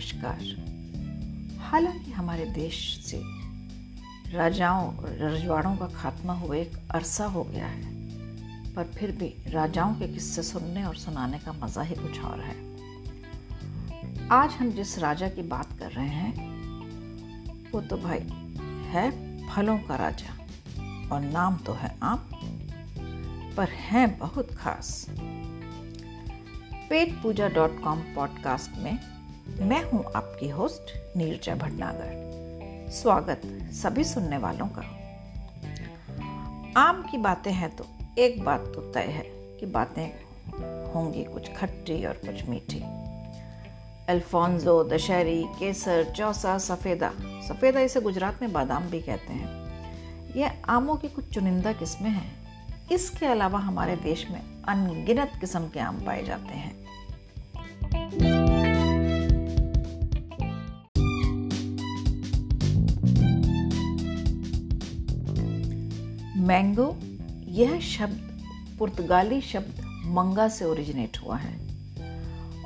नमस्कार। हालाँकि हमारे देश से राजाओं रजवाड़ों का खात्मा हुए एक अरसा हो गया है, पर फिर भी राजाओं के किस्से सुनने और सुनाने का मज़ा ही कुछ और है। आज हम जिस राजा की बात कर रहे हैं, वो तो भाई है फलों का राजा, और नाम तो है आम पर है बहुत खास। Pet Pooja dot com podcast में मैं हूँ आपकी होस्ट नीरजा भटनागर। स्वागत सभी सुनने वालों का। आम की बातें हैं तो एक बात तो तय है कि बातें होंगी कुछ खट्टी और कुछ मीठी। अल्फोंजो दशहरी, केसर, चौसा, सफ़ेदा। सफ़ेदा इसे गुजरात में बादाम भी कहते हैं। यह आमों की कुछ चुनिंदा किस्में हैं। इसके अलावा हमारे देश में अनगिनत किस्म के आम पाए जाते हैं। मैंगो, यह शब्द, पुर्तगाली शब्द मंगा से ओरिजिनेट हुआ है।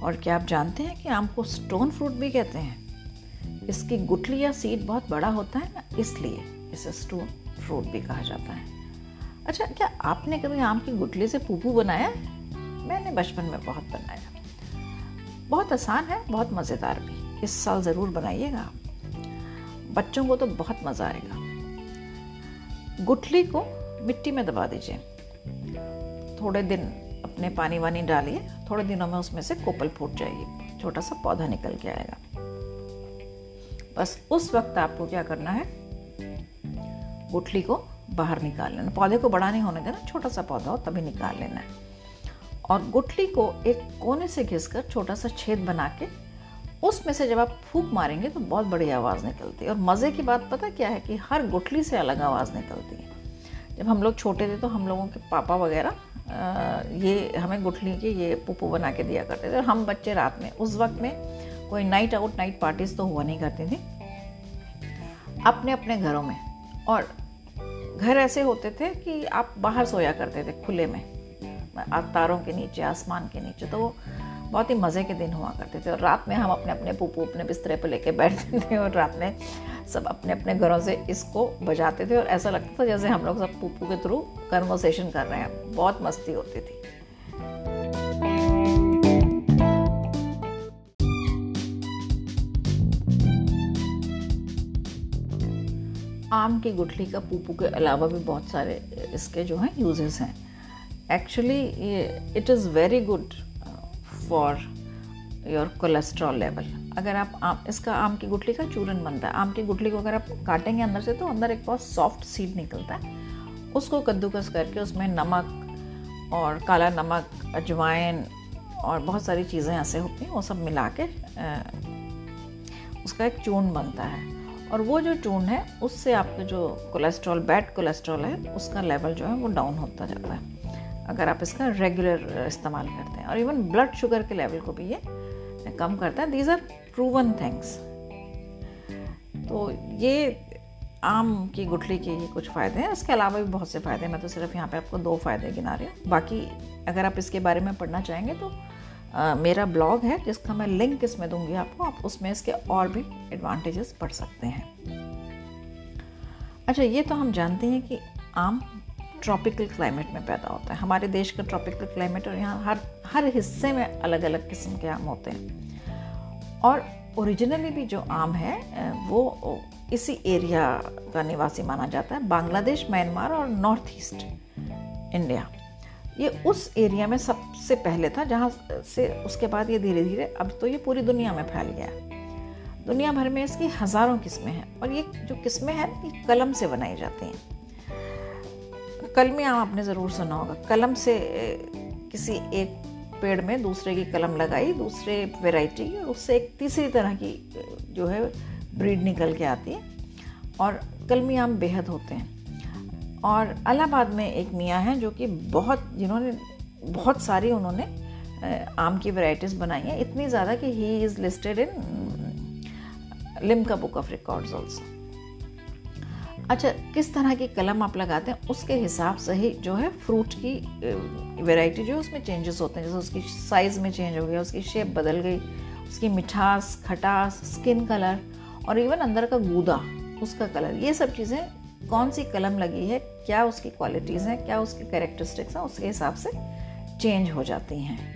और क्या आप जानते हैं कि आम को स्टोन फ्रूट भी कहते हैं? इसकी गुठली या सीड बहुत बड़ा होता है ना, इसलिए इसे स्टोन फ्रूट भी कहा जाता है। अच्छा क्या आपने कभी आम की गुठली से पूपू बनाया? मैंने बचपन में बहुत बनाया। बहुत आसान है, बहुत मज़ेदार भी। इस साल ज़रूर बनाइएगा बच्चों को तो बहुत मज़ा आएगा। गुठली को मिट्टी में दबा दीजिए। थोड़े दिन अपने पानी वानी डालिए, थोड़े दिनों में उसमें से कोपल फूट जाएगी, छोटा सा पौधा निकल के आएगा। बस उस वक्त आपको क्या करना है? गुठली को बाहर निकाल लेना। पौधे को बड़ा नहीं होने देना, छोटा सा पौधा हो तभी निकाल लेना है। और गुठली को एक कोने से घिसकर छोटा सा छेद बना के उसमें से जब आप फूक मारेंगे तो बहुत बड़ी आवाज़ निकलती है। और मज़े की बात पता क्या है कि हर गुठली से अलग आवाज़ निकलती है। जब हम लोग छोटे थे तो हम लोगों के पापा वगैरह ये हमें गुठली के ये पुप्पू बना के दिया करते थे। और हम बच्चे रात में, उस वक्त में कोई नाइट आउट नाइट पार्टीज़ तो हुआ नहीं करती थी। अपने अपने घरों में। और घर ऐसे होते थे कि आप बाहर सोया करते थे खुले में, तारों के नीचे, आसमान के नीचे। तो वो बहुत ही मज़े के दिन हुआ करते थे। और रात में हम अपने अपने पुप्पू अपने बिस्तरे पर लेके बैठते थे और रात में सब अपने अपने घरों से इसको बजाते थे। और ऐसा लगता था जैसे हम लोग सब पुप्पू के थ्रू कन्वर्सेशन कर रहे हैं। बहुत मस्ती होती थी। आम की गुठली का पुप्पू के अलावा भी बहुत सारे इसके जो हैं यूजेस हैं। Actually it is very good for your cholesterol level अगर आप आम, इसका आम की गुठली का चूरन बनता है। आम की गुठली को अगर आप काटेंगे अंदर से तो अंदर एक बहुत सॉफ्ट सीड निकलता है। उसको कद्दूकस करके उसमें नमक और काला नमक, अजवाइन और बहुत सारी चीज़ें ऐसे होती हैं, वो सब मिला के उसका एक चूर्ण बनता है। और वो जो चूर्ण है, उससे आपका जो कोलेस्ट्रॉल बैड कोलेस्ट्रॉल है, उसका लेवल जो है वो डाउन होता जाता है। अगर आप इसका रेगुलर इस्तेमाल करते हैं। और इवन ब्लड शुगर के लेवल को भी ये कम करता है। दीज आर प्रूवन थिंग्स तो ये आम की गुठली के ये कुछ फ़ायदे हैं। इसके अलावा भी बहुत से फ़ायदे हैं। मैं तो सिर्फ़ यहाँ पे आपको दो फ़ायदे गिना रही हूँ। बाकी अगर आप इसके बारे में पढ़ना चाहेंगे तो आ, मेरा ब्लॉग है जिसका मैं लिंक इसमें दूँगी आपको। आप उसमें इसके और भी एडवांटेजेस पढ़ सकते हैं। अच्छा ये तो हम जानते हैं कि आम ट्रॉपिकल क्लाइमेट में पैदा होता है। हमारे देश का ट्रॉपिकल क्लाइमेट और यहाँ हर हर हिस्से में अलग अलग किस्म के आम होते हैं। और ओरिजिनली भी जो आम है वो इसी एरिया का निवासी माना जाता है, बांग्लादेश, म्यांमार और नॉर्थ ईस्ट इंडिया ये उस एरिया में सबसे पहले था, जहाँ से उसके बाद ये धीरे धीरे अब तो ये पूरी दुनिया में फैल गया दुनिया भर में इसकी हज़ारों किस्में हैं और ये जो किस्में हैं, ये कलम से बनाई जाती हैं। कलमी आम आपने ज़रूर सुना होगा, कलम से किसी एक पेड़ में दूसरे की कलम लगाई, दूसरे वेराइटी उससे एक तीसरी तरह की जो है, ब्रीड निकल के आती है। और कलमी आम बेहद होते हैं। और अलाहाबाद में एक मियाँ हैं जो कि बहुत, जिन्होंने, बहुत सारी उन्होंने आम की वैरायटीज़ बनाई हैं। इतनी ज़्यादा कि he is listed in Limca book of records also अच्छा किस तरह की कलम आप लगाते हैं? उसके हिसाब से ही जो है फ्रूट की वैरायटी जो है उसमें चेंजेस होते हैं। जैसे उसकी साइज़ में चेंज हो गया, उसकी शेप बदल गई, उसकी मिठास, खटास स्किन कलर और इवन अंदर का गूदा, उसका कलर ये सब चीज़ें, कौन सी कलम लगी है? क्या उसकी क्वालिटीज़ हैं? क्या उसकी कैरेक्टरिस्टिक्स हैं? उसके हिसाब से चेंज हो जाती हैं।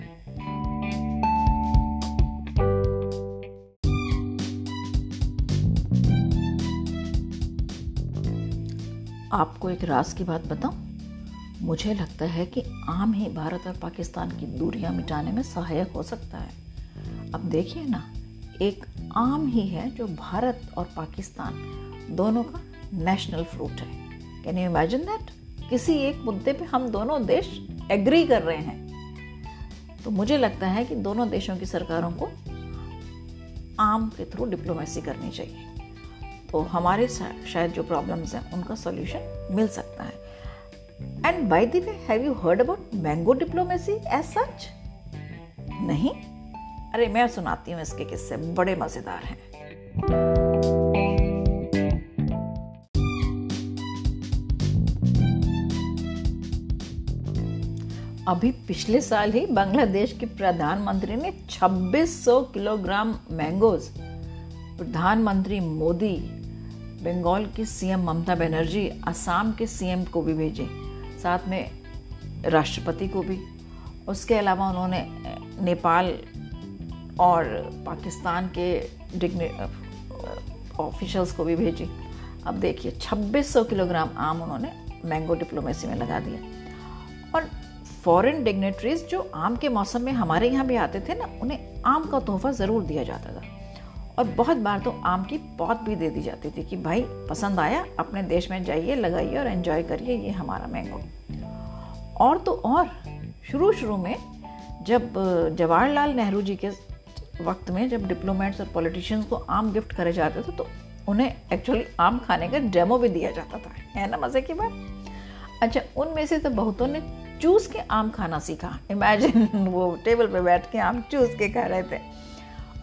आपको एक राज की बात बताऊँ? मुझे लगता है कि आम ही भारत और पाकिस्तान की दूरियाँ मिटाने में सहायक हो सकता है। अब देखिए ना, एक आम ही है जो भारत और पाकिस्तान दोनों का नेशनल फ्रूट है। कैन यू इमेजिन दैट किसी एक मुद्दे पे हम दोनों देश एग्री कर रहे हैं। तो मुझे लगता है कि दोनों देशों की सरकारों को आम के थ्रू डिप्लोमेसी करनी चाहिए। तो हमारे शायद जो प्रॉब्लम्स हैं, उनका सॉल्यूशन मिल सकता है। And by the way have you heard about mango diplomacy as such नहीं? अरे, मैं सुनाती हूँ इसके किस्से, बड़े मज़ेदार हैं। अभी पिछले साल ही बांग्लादेश के प्रधानमंत्री ने 2600 किलोग्राम मैंगोज प्रधानमंत्री मोदी बंगाल की सीएम ममता बनर्जी असम के सीएम को भी भेजे, साथ में राष्ट्रपति को भी। उसके अलावा उन्होंने नेपाल और पाकिस्तान के ऑफिशल्स को भी भेजी। अब देखिए 2600 किलोग्राम आम उन्होंने मैंगो डिप्लोमेसी में लगा दिया। और फॉरेन डिग्नेटरीज जो आम के मौसम में हमारे यहाँ भी आते थे ना, उन्हें आम का तोहफा ज़रूर दिया जाता था। और बहुत बार तो आम की पौध भी दे दी जाती थी कि भाई, पसंद आया, अपने देश में जाइए, लगाइए और एंजॉय करिए, ये हमारा मैंगो और तो और शुरू शुरू में जब जवाहरलाल नेहरू जी के वक्त में जब डिप्लोमेट्स और पॉलिटिशियंस को आम गिफ्ट करे जाते थे तो उन्हें एक्चुअली आम खाने का डेमो भी दिया जाता था। है ना, मज़े की बात? अच्छा उनमें से तो बहुतों ने चूस के आम खाना सीखा। इमेजिन वो टेबल पे बैठ के आम चूस के खा रहे थे।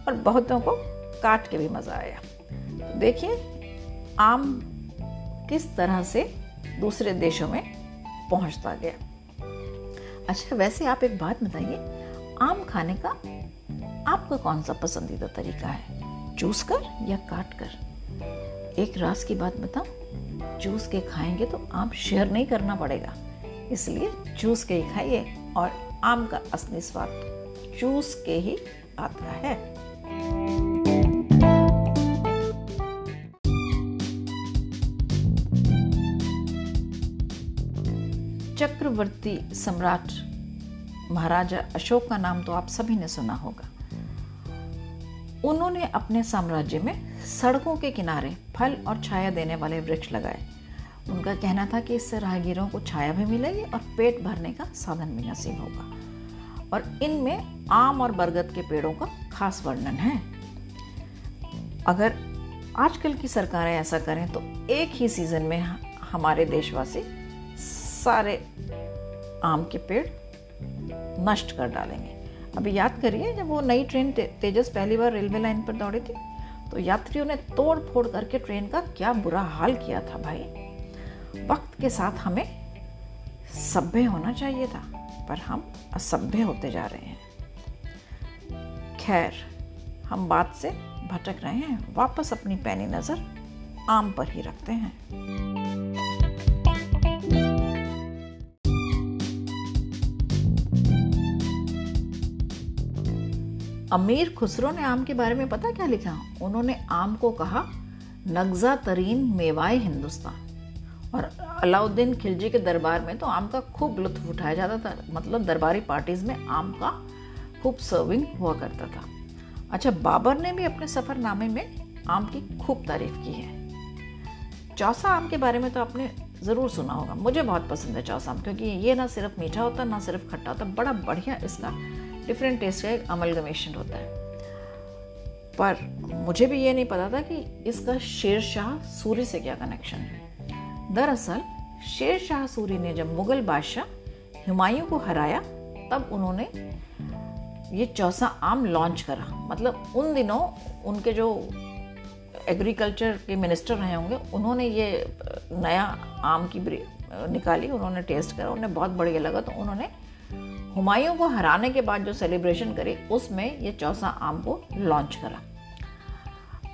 और बहुतों को काट के भी मज़ा आया। तो देखिए, आम किस तरह से दूसरे देशों में पहुँचता गया। अच्छा वैसे आप एक बात बताइए, आम खाने का आपका कौन सा पसंदीदा तरीका है? चूस कर या काट कर? एक रास की बात बताऊँ चूस के खाएँगे तो आम शेयर नहीं करना पड़ेगा। इसलिए चूस के ही खाइए और आम का असली स्वाद चूस के ही आता है। चक्रवर्ती सम्राट महाराजा अशोक का नाम तो आप सभी ने सुना होगा। उन्होंने अपने साम्राज्य में सड़कों के किनारे फल और छाया देने वाले वृक्ष लगाए। उनका कहना था कि इससे राहगीरों को छाया भी मिलेगी और पेट भरने का साधन भी नसीब होगा। और इनमें आम और बरगद के पेड़ों का खास वर्णन है। अगर आजकल की सरकारें ऐसा करें तो एक ही सीज़न में हमारे देशवासी सारे आम के पेड़ नष्ट कर डालेंगे। अभी याद करिए जब वो नई ट्रेन ते, तेजस पहली बार रेलवे लाइन पर दौड़ी थी तो यात्रियों ने तोड़ फोड़ करके ट्रेन का क्या बुरा हाल किया था भाई? वक्त के साथ हमें सभ्य होना चाहिए था पर हम असभ्य होते जा रहे हैं। खैर हम बात से भटक रहे हैं वापस अपनी पैनी नज़र आम पर ही रखते हैं। अमीर खुसरो ने आम के बारे में पता क्या लिखा? उन्होंने आम को कहा, नगजा तरीन मेवाए हिंदुस्तान। और अलाउद्दीन खिलजी के दरबार में तो आम का खूब लुत्फ उठाया जाता था। मतलब दरबारी पार्टीज़ में आम का खूब सर्विंग हुआ करता था। अच्छा बाबर ने भी अपने सफ़रनामे में आम की खूब तारीफ़ की है। चौसा आम के बारे में तो आपने ज़रूर सुना होगा। मुझे बहुत पसंद है चौसा आम, क्योंकि ये ना सिर्फ़ मीठा होता, ना सिर्फ़ खट्टा होता, बड़ा बढ़िया इसका डिफरेंट टेस्ट का एक अमलगमेशन होता है। पर मुझे भी ये नहीं पता था कि इसका शेर शाह सूरी से क्या कनेक्शन है। दरअसल, शेर शाह सूरी ने जब मुगल बादशाह हुमायूं को हराया, तब उन्होंने ये चौसा आम लॉन्च करा। मतलब उन दिनों उनके जो एग्रीकल्चर के मिनिस्टर रहे होंगे, उन्होंने ये नया आम की निकाली, उन्होंने टेस्ट करा, उन्हें बहुत बढ़िया लगा तो उन्होंने हुमायूं को हराने के बाद जो सेलिब्रेशन करे, उसमें ये चौसा आम को लॉन्च करा।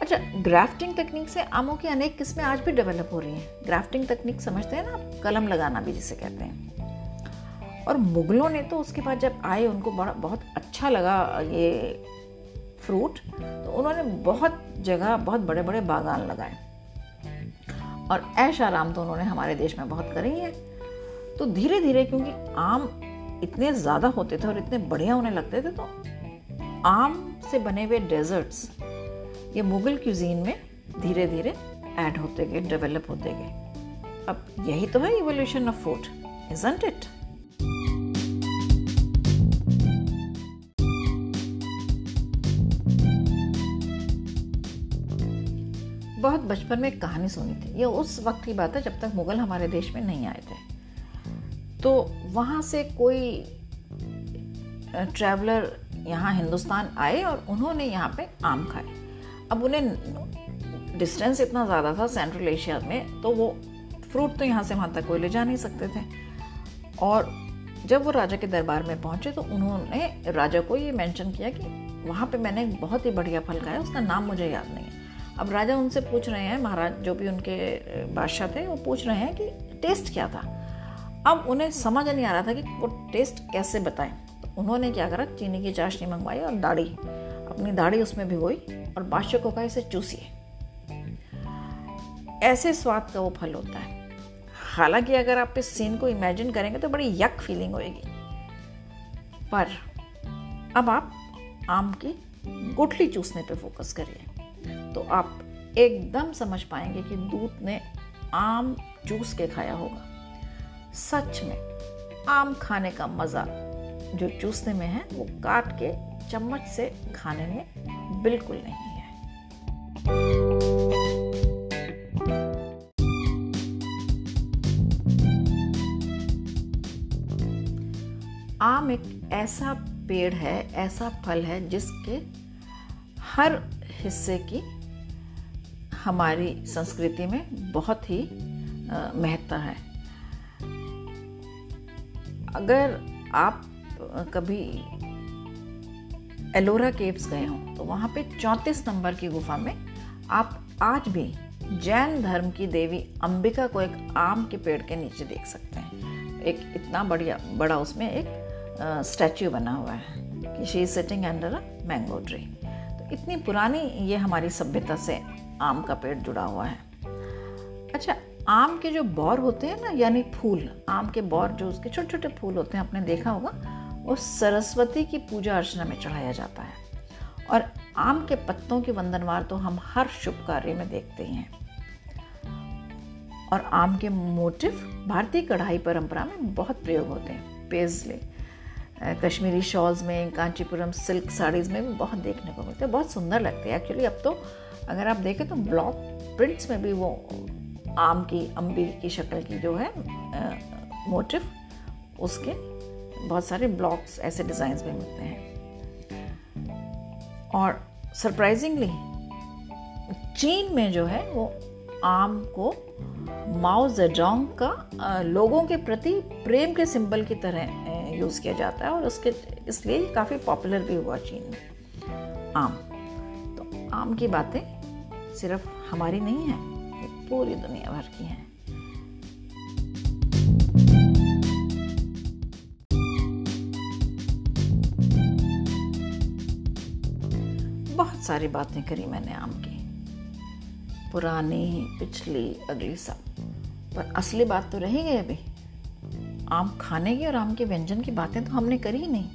अच्छा ग्राफ्टिंग तकनीक से आमों की अनेक किस्में आज भी डेवलप हो रही हैं। ग्राफ्टिंग तकनीक समझते हैं ना आप? कलम लगाना भी जिसे कहते हैं। और मुगलों ने तो उसके बाद जब आए, उनको बड़ा, बहुत अच्छा लगा ये फ्रूट तो उन्होंने बहुत जगह, बहुत बड़े बड़े बागान लगाए। और ऐश आराम तो उन्होंने हमारे देश में बहुत करी है। तो धीरे धीरे क्योंकि आम इतने ज़्यादा होते थे और इतने बढ़िया होने लगते थे तो आम से बने हुए डेजर्ट्स ये मुगल क्यूजीन में धीरे धीरे ऐड होते गए डेवलप होते गए। अब यही तो है evolution of food isn't it बहुत बचपन में एक कहानी सुनी थी। ये उस वक्त की बात है जब तक मुगल हमारे देश में नहीं आए थे। तो वहाँ से कोई ट्रैवलर यहाँ हिंदुस्तान आए और उन्होंने यहाँ पे आम खाए। अब उन्हें डिस्टेंस इतना ज़्यादा था सेंट्रल एशिया में तो वो फ्रूट तो यहाँ से वहाँ तक कोई ले जा नहीं सकते थे। और जब वो राजा के दरबार में पहुँचे तो उन्होंने, राजा को ये मेंशन किया कि वहाँ पे मैंने बहुत ही बढ़िया फल खाया, उसका नाम मुझे याद नहीं है। अब राजा उनसे पूछ रहे हैं, महाराज जो भी उनके बादशाह थे, वो पूछ रहे हैं कि टेस्ट क्या था? अब उन्हें समझ नहीं आ रहा था कि वो टेस्ट कैसे बताएँ। तो उन्होंने क्या करा? चीनी की चाशनी मंगवाई और दाढ़ी। अपनी दाढ़ी उसमें भिगोई और बादशाह को कहा, इसे चूसिए। ऐसे स्वाद का वो फल होता है। हालाँकि अगर आप इस सीन को इमेजिन करेंगे तो बड़ी यक फीलिंग होएगी। पर अब आप आम की गुठली चूसने पे फोकस करिए। तो आप एकदम समझ पाएँगे कि दूध ने आम चूस के खाया होगा। सच में आम खाने का मज़ा जो चूसने में है, वो काट के चम्मच से खाने में बिल्कुल नहीं है। आम एक ऐसा पेड़ है, ऐसा फल है जिसके हर हिस्से की हमारी संस्कृति में बहुत ही महत्ता है। अगर आप कभी एलोरा केव्स गए हों तो वहाँ पे चौंतीस नंबर की गुफा में आप आज भी जैन धर्म की देवी अंबिका को एक आम के पेड़ के नीचे देख सकते हैं। एक इतना बढ़िया, बड़ा उसमें एक स्टैचू बना हुआ है कि she is sitting under a mango tree तो इतनी पुरानी ये हमारी सभ्यता से आम का पेड़ जुड़ा हुआ है। अच्छा आम के जो बौर होते हैं ना, यानी फूल, आम के बौर जो उसके छोटे छोटे फूल होते हैं, आपने देखा होगा, वो सरस्वती की पूजा अर्चना में चढ़ाया जाता है। और आम के पत्तों की वंदनवार तो हम हर शुभ कार्य में देखते ही हैं। और आम के मोटिव भारतीय कढ़ाई परंपरा में बहुत प्रयोग होते हैं। पेजले कश्मीरी शॉल्स में, कांचीपुरम सिल्क साड़ीज़ में भी बहुत देखने को मिलते हैं, बहुत सुंदर लगते हैं। एक्चुअली अब तो अगर आप देखें तो ब्लॉक प्रिंट्स में भी वो आम की अम्बी की शक्ल की जो है मोटिव उसके बहुत सारे ब्लॉक्स ऐसे डिज़ाइन में मिलते हैं। और सरप्राइजिंगली चीन में जो है, वो आम को माओ जेडोंग का लोगों के प्रति प्रेम के सिंबल की तरह यूज़ किया जाता है और उसके, इसलिए काफ़ी पॉपुलर भी हुआ चीन में, आम। तो आम की बातें सिर्फ़ हमारी नहीं है। पूरी दुनिया भर की हैं। बहुत सारी बातें करी मैंने आम की। पुरानी, पिछली, अगली सब। पर असली बात तो रही गई अभी। आम खाने की और आम के व्यंजन की बातें तो हमने करी ही नहीं।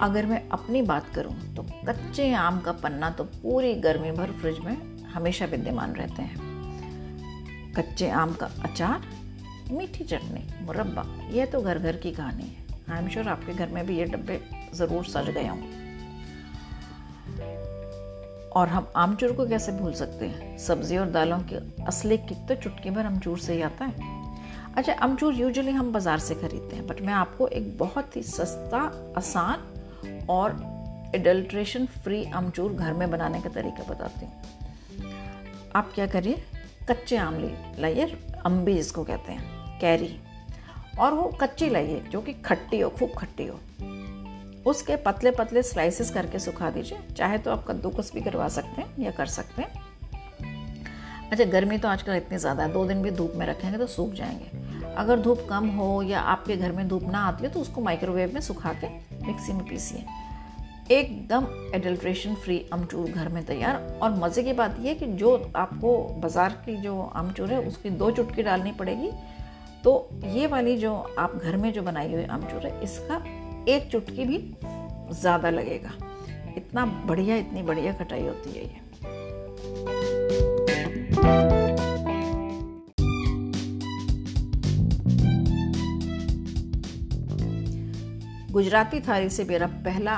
अगर मैं अपनी बात करूँ तो कच्चे आम का पन्ना तो पूरी गर्मी भर फ्रिज में हमेशा विद्यमान रहते हैं। कच्चे आम का अचार, मीठी चटनी, मुरब्बा यह तो घर घर की कहानी है। आई एम श्योर आपके घर में भी ये डब्बे ज़रूर सज गए होंगे। और हम आमचूर को कैसे भूल सकते हैं? सब्ज़ी और दालों के असली किक तो चुटकी भर अमचूर से ही आता है। अच्छा अमचूर यूजुअली हम बाज़ार से खरीदते हैं बट मैं आपको एक बहुत ही सस्ता, आसान और एडल्ट्रेशन फ्री अमचूर घर में बनाने का तरीका बताती हूँ। आप क्या करिए? कच्चे आम लाइए अम्बी जिसको कहते हैं, कैरी। और वो कच्ची लाइए जो कि खट्टी हो, खूब खट्टी हो, उसके पतले पतले स्लाइसेस करके सुखा दीजिए। चाहे तो आप कद्दूकस भी करवा सकते हैं या कर सकते हैं। अच्छा गर्मी तो आजकल इतनी ज़्यादा है, दो दिन भी धूप में रखेंगे तो सूख जाएँगे। अगर धूप कम हो या आपके घर में धूप ना आती हो तो उसको माइक्रोवेव में सुखा के मिक्सी में पीसिए। एकदम एडल्ट्रेशन फ्री अमचूर घर में तैयार। और मज़े की बात यह कि जो आपको बाज़ार की जो अमचूर है, उसकी दो चुटकी डालनी पड़ेगी। तो ये वाली जो आप घर में जो बनाई हुई अमचूर है, इसका एक चुटकी भी ज़्यादा लगेगा। इतना बढ़िया, इतनी बढ़िया खटाई होती है ये। गुजराती थाली से मेरा पहला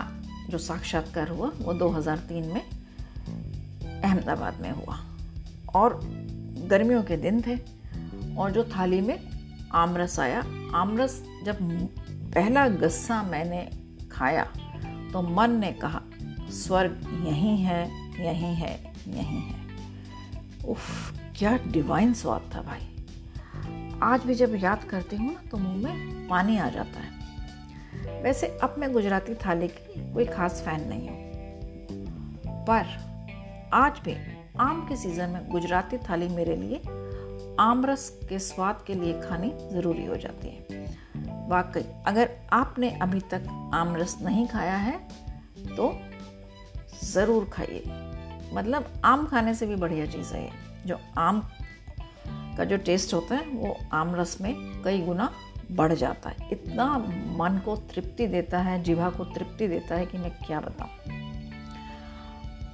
जो साक्षात्कार हुआ, वो 2003 में अहमदाबाद में हुआ। और गर्मियों के दिन थे और जो थाली में आमरस आया, आमरस जब पहला गस्सा मैंने खाया तो मन ने कहा, स्वर्ग यहीं है यहीं है यहीं है। उफ, क्या डिवाइन स्वाद था भाई। आज भी जब याद करती हूँ ना तो मुँह में पानी आ जाता है। वैसे अब मैं गुजराती थाली की कोई खास फ़ैन नहीं हूँ। पर आज भी आम के सीज़न में गुजराती थाली मेरे लिए आमरस के स्वाद के लिए खानी ज़रूरी हो जाती है। वाकई, अगर आपने अभी तक आम रस नहीं खाया है तो ज़रूर खाइए। मतलब आम खाने से भी बढ़िया चीज़ है जो आम का जो टेस्ट होता है, वो आम रस में कई गुना बढ़ जाता है। इतना मन को तृप्ति देता है जीवा को तृप्ति देता है कि मैं क्या बताऊँ।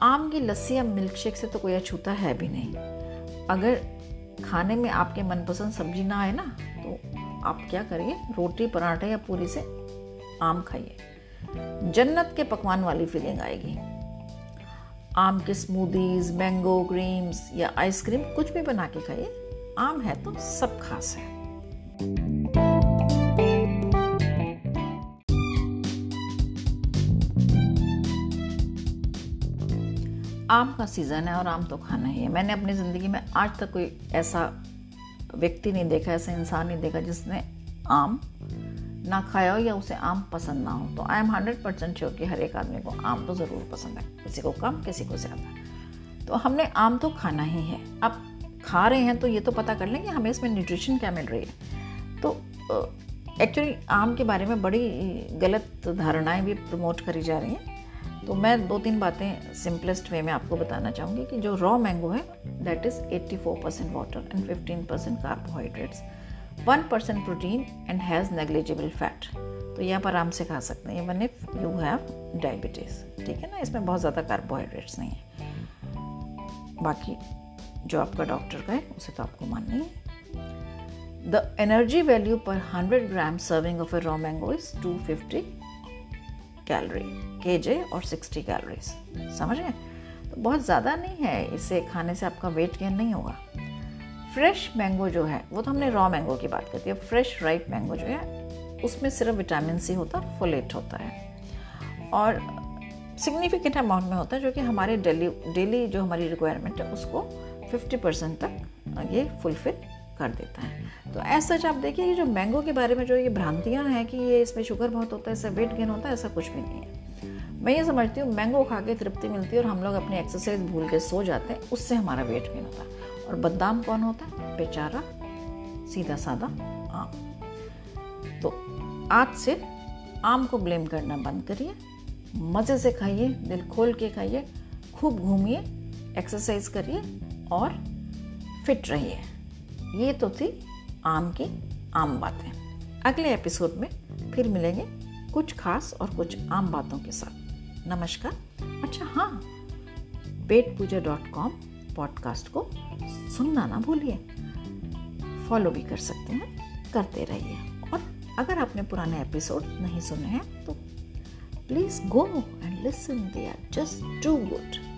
आम की लस्सी या मिल्क शेक से तो कोई अछूता है भी नहीं। अगर खाने में आपके मनपसंद सब्ज़ी ना आए ना तो आप क्या करिए? रोटी, पराठे या पूरी से आम खाइए। जन्नत के पकवान वाली फीलिंग आएगी। आम के स्मूदीज मैंगो क्रीम्स या आइसक्रीम कुछ भी बना के खाइए। आम है तो सब खास है। आम का सीज़न है और आम तो खाना ही है। मैंने अपनी ज़िंदगी में आज तक कोई ऐसा व्यक्ति नहीं देखा, ऐसा इंसान नहीं देखा जिसने आम ना खाया हो या उसे आम पसंद ना हो। तो I am hundred percent sure कि हर एक आदमी को आम तो ज़रूर पसंद है, किसी को कम, किसी को ज़्यादा। तो हमने आम तो खाना ही है। अब खा रहे हैं तो ये तो पता कर लें कि हमें इसमें न्यूट्रिशन क्या मिल रही है। तो एक्चुअली आम के बारे में बड़ी गलत धारणाएँ भी प्रमोट करी जा रही हैं। तो मैं दो तीन बातें सिंपलेस्ट वे में आपको बताना चाहूँगी कि जो रॉ मैंगो है that is 84 percent water and 15 percent carbohydrates one percent protein and has negligible fat तो ये आप आराम से खा सकते हैं even if you have diabetes ठीक है ना? इसमें बहुत ज़्यादा कार्बोहाइड्रेट्स नहीं है। बाकी जो आपका डॉक्टर का है, उसे तो आपको मानना ही है। The energy value per 100 gram serving of a raw mango is 250 calorie K J और 60 कैलोरीज समझ गए तो बहुत ज़्यादा नहीं है इसे खाने से आपका वेट गेन नहीं होगा। फ्रेश मैंगो जो है, वो तो हमने रॉ मैंगो की बात करती है। फ्रेश राइट मैंगो जो है, उसमें सिर्फ़ विटामिन सी होता है फोलेट होता है। और सिग्निफिकेंट अमाउंट में होता है जो कि हमारे डेली डेली जो हमारी रिक्वायरमेंट है, उसको 50 परसेंट तक ये फुलफिल कर देता है। तो ऐसा आप देखिए, ये जो मैंगो के बारे में जो ये भ्रांतियाँ हैं कि ये इसमें शुगर बहुत होता है, इससे वेट गेन होता है, ऐसा कुछ भी नहीं है। मैं ये समझती हूँ मैंगो खा के तृप्ति मिलती है और हम लोग अपनी एक्सरसाइज भूल के सो जाते हैं। उससे हमारा वेट गेन होता है। और बदाम कौन होता है? बेचारा सीधा साधा आम। तो आज से आम को ब्लेम करना बंद करिए, मज़े से खाइए, दिल खोल के खाइए, खूब घूमिए एक्सरसाइज करिए और फिट रहिए। ये तो थी आम की आम बातें। अगले एपिसोड में फिर मिलेंगे कुछ खास और कुछ आम बातों के साथ। नमस्कार। अच्छा हाँ। Pet Pooja dot com podcast को सुनना ना भूलिए। फॉलो भी कर सकते हैं, करते रहिए। और अगर आपने पुराने एपिसोड नहीं सुने हैं तो please go and listen, they are just too good.